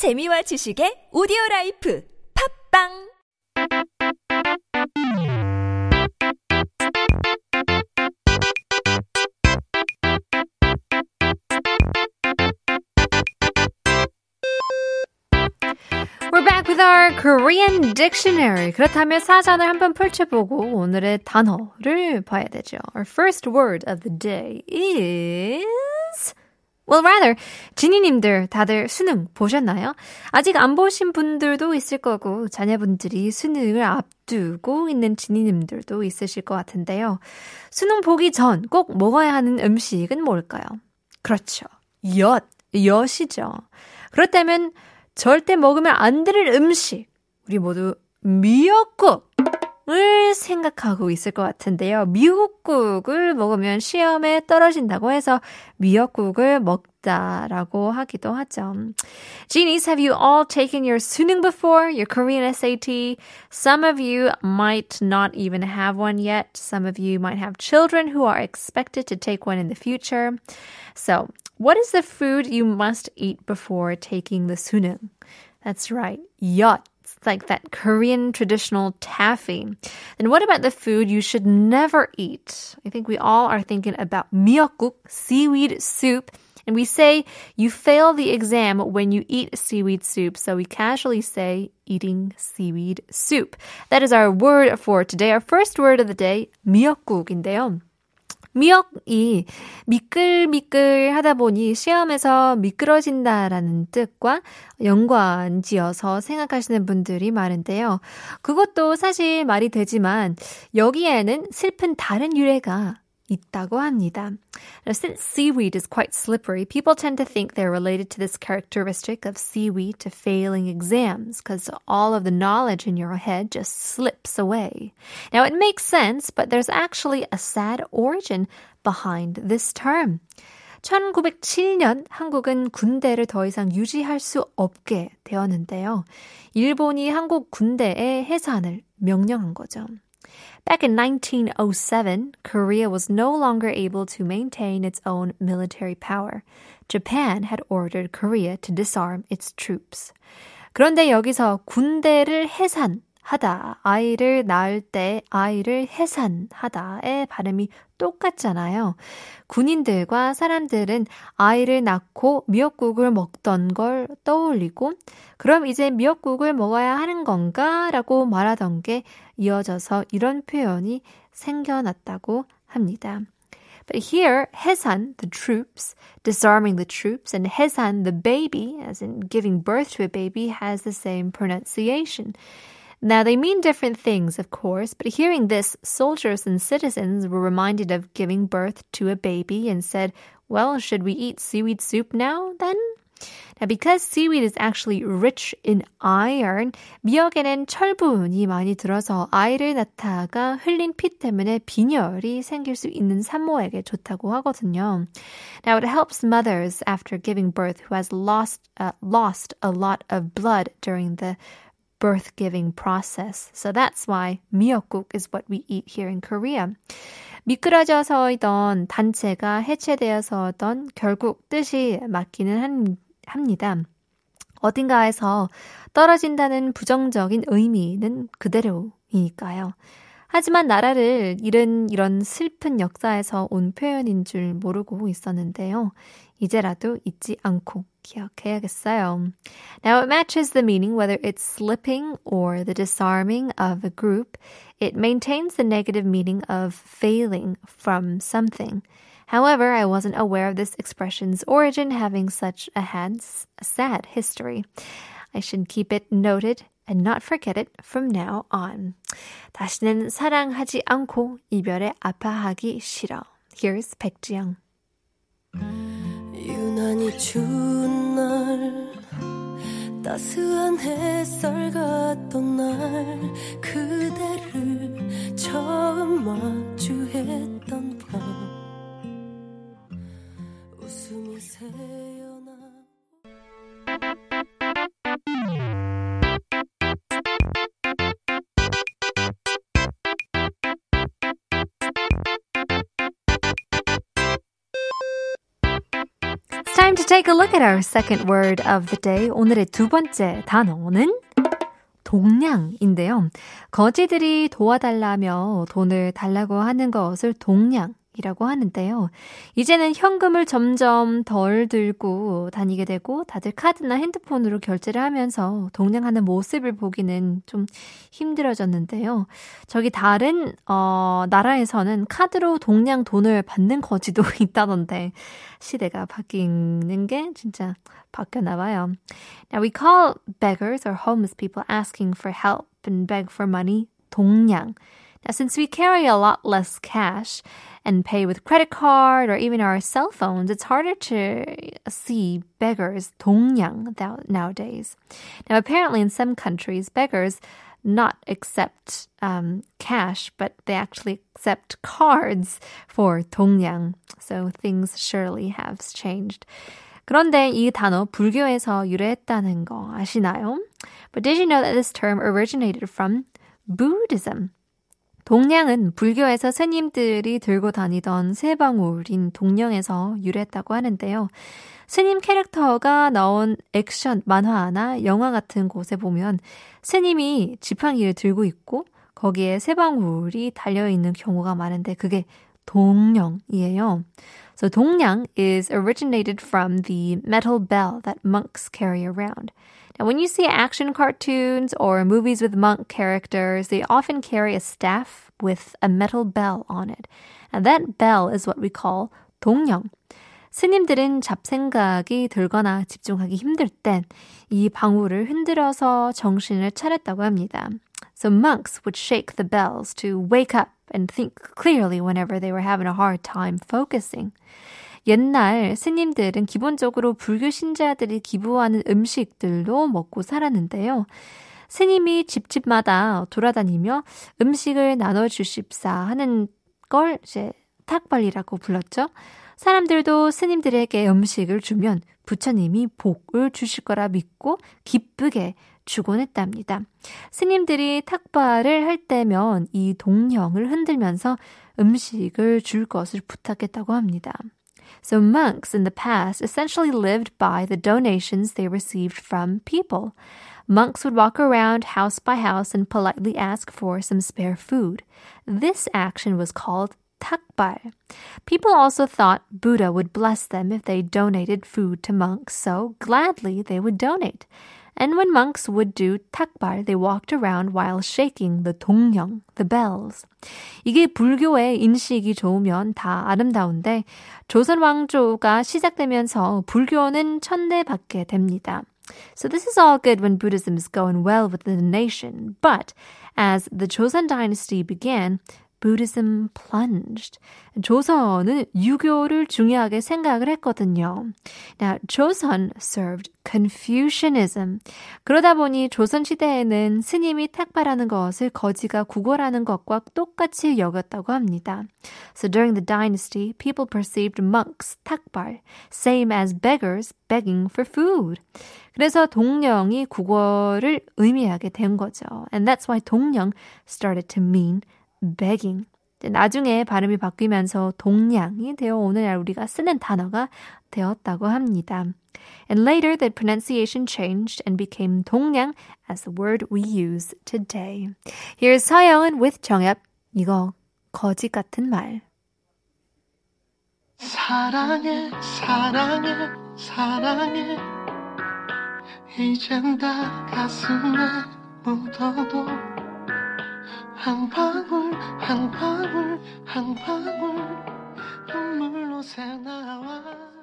재미와 지식의 오디오 라이프 팝빵 We're back with our Korean dictionary. 그렇다면 사전을 한번 펼쳐보고 오늘의 단어를 봐야 되죠. Our first word of the day is Well, rather, 지니님들 다들 수능 보셨나요? 아직 안 보신 분들도 있을 거고, 자녀분들이 수능을 앞두고 있는 지니님들도 있으실 것 같은데요. 수능 보기 전 꼭 먹어야 하는 음식은 뭘까요? 그렇죠. 엿, 엿이죠. 그렇다면 절대 먹으면 안될 음식. 우리 모두 미역국. 을 생각하고 있을 것 같은데요. 미역국을 먹으면 시험에 떨어진다고 해서 미역국을 먹다라고 하기도 하죠. Genies, have you all taken your 수능 before, your Korean SAT? Some of you might not even have one yet. Some of you might have children who are expected to take one in the future. So, what is the food you must eat before taking the 수능? That's right, yacht like that Korean traditional taffy. And what about the food you should never eat? I think we all are thinking about miyeokguk, seaweed soup. And we say you fail the exam when you eat seaweed soup. So we casually say eating seaweed soup. That is our word for today. Our first word of the day, 미역국인데요. 미역이 미끌미끌 하다 보니 시험에서 미끄러진다라는 뜻과 연관 지어서 생각하시는 분들이 많은데요. 그것도 사실 말이 되지만 여기에는 슬픈 다른 유래가 있다고 합니다. Now, since seaweed is quite slippery, people tend to think they're related to this characteristic of seaweed to failing exams because all of the knowledge in your head just slips away. Now, it makes sense, but there's actually a sad origin behind this term. 1907년 한국은 군대를 더 이상 유지할 수 없게 되었는데요. 일본이 한국 군대의 해산을 명령한 거죠. Back in 1907, Korea was no longer able to maintain its own military power. Japan had ordered Korea to disarm its troops. 그런데 여기서 군대를 해산 하다, 아이를 낳을 때 아이를 해산하다의 발음이 똑같잖아요. 군인들과 사람들은 아이를 낳고 미역국을 먹던 걸 떠올리고, 그럼 이제 미역국을 먹어야 하는 건가? 라고 말하던 게 이어져서 이런 표현이 생겨났다고 합니다. But here, 해산, the troops, disarming the troops, and 해산, the baby, as in giving birth to a baby, has the same pronunciation. Now, they mean different things, of course, but hearing this, soldiers and citizens were reminded of giving birth to a baby and said, well, should we eat seaweed soup now, then? Now, because seaweed is actually rich in iron, 미역에는 철분이 많이 들어서 아이를 낳다가 흘린 피 때문에 빈혈이 생길 수 있는 산모에게 좋다고 하거든요. Now, it helps mothers after giving birth who has lost uh, lost a lot of blood during the birth giving process. So that's why 미역국 is what we eat here in Korea. 미끄러져서이던 단체가 해체되어서던 결국 뜻이 맞기는 한, 합니다. 어딘가에서 떨어진다는 부정적인 의미는 그대로이니까요. 하지만 나라를 잃은 이런 슬픈 역사에서 온 표현인 줄 모르고 있었는데요. 이제라도 잊지 않고 기억해야겠어요. Now it matches the meaning whether it's slipping or the disarming of a group. It maintains the negative meaning of failing from something. However, I wasn't aware of this expression's origin having such a, had, a sad history. I should keep it noted and not forget it from now on. 다시는 사랑하지 않고 이별에 아파하기 싫어. Here's 백지영. 유난히 추운 날 따스한 햇살 같던 날 그대를 처 Time to take a look at our second word of the day. 오늘의 두 번째 단어는 동냥인데요. 거지들이 도와달라며 돈을 달라고 하는 것을 동냥 이라고 하는데요. 이제는 현금을 점점 덜 들고 다니게 되고 다들 카드나 핸드폰으로 결제를 하면서 동냥하는 모습을 보기는 좀 힘들어졌는데요. 저기 다른 어 나라에서는 카드로 동냥 돈을 받는 거지도 있다던데 시대가 바뀌는 게 진짜 바뀌었나 봐요. Now we call beggars or homeless people asking for help and beg for money 동냥. Now since we carry a lot less cash and pay with credit card or even our cell phones, it's harder to see beggars 동냥 nowadays. Now, apparently, in some countries, beggars not accept um, cash, but they actually accept cards for 동냥. So things surely have changed. 그런데 이 단어 불교에서 유래했다는 거 아시나요? But did you know that this term originated from Buddhism? 동냥은 불교에서 스님들이 들고 다니던 세 방울인 동령에서 유래했다고 하는데요. 스님 캐릭터가 나온 액션, 만화나 영화 같은 곳에 보면 스님이 지팡이를 들고 있고 거기에 세 방울이 달려있는 경우가 많은데 그게 동령이에요. So 동냥 is originated from the metal bell that monks carry around. Now, when you see action cartoons or movies with monk characters, they often carry a staff with a metal bell on it. And that bell is what we call 동령. 스님들은 잡생각이 들거나 집중하기 힘들 땐 이 방울을 흔들어서 정신을 차렸다고 합니다. So monks would shake the bells to wake up and think clearly whenever they were having a hard time focusing. 옛날 스님들은 기본적으로 불교 신자들이 기부하는 음식들로 먹고 살았는데요. 스님이 집집마다 돌아다니며 음식을 나눠주십사 하는 걸 이제 탁발이라고 불렀죠. 사람들도 스님들에게 음식을 주면 부처님이 복을 주실 거라 믿고 기쁘게 주곤 했답니다. 스님들이 탁발을 할 때면 이 동령을 흔들면서 음식을 줄 것을 부탁했다고 합니다. So monks in the past essentially lived by the donations they received from people. Monks would walk around house by house and politely ask for some spare food. This action was called takbar. People also thought Buddha would bless them if they donated food to monks, so gladly they would donate. And when monks would do takbar, they walked around while shaking the 동령, the bells. 이게 불교의 인식이 좋으면 다 아름다운데 조선 왕조가 시작되면서 불교는 천대받게 됩니다. So this is all good when Buddhism is going well within the nation, but as the Joseon dynasty began, Buddhism plunged. 조선은 유교를 중요하게 생각을 했거든요. Now, 조선 served Confucianism. 그러다 보니 조선 시대에는 스님이 탁발하는 것을 거지가 구걸하는 것과 똑같이 여겼다고 합니다. So during the dynasty, people perceived monks takbar, same as beggars begging for food. 그래서 동령이 국어를 의미하게 된 거죠. And that's why 동령 started to mean begging. 나중에 발음이 바뀌면서 동냥이 되어 오늘날 우리가 쓰는 단어가 되었다고 합니다. And later the pronunciation changed and became 동냥 as the word we use today. Here's 서영은 with 정엽. 이거 거짓 같은 말. 사랑해 사랑해 사랑해 이젠 다 가슴에 묻어도 한 방울 한 방울 한 방울 눈물로 새나와.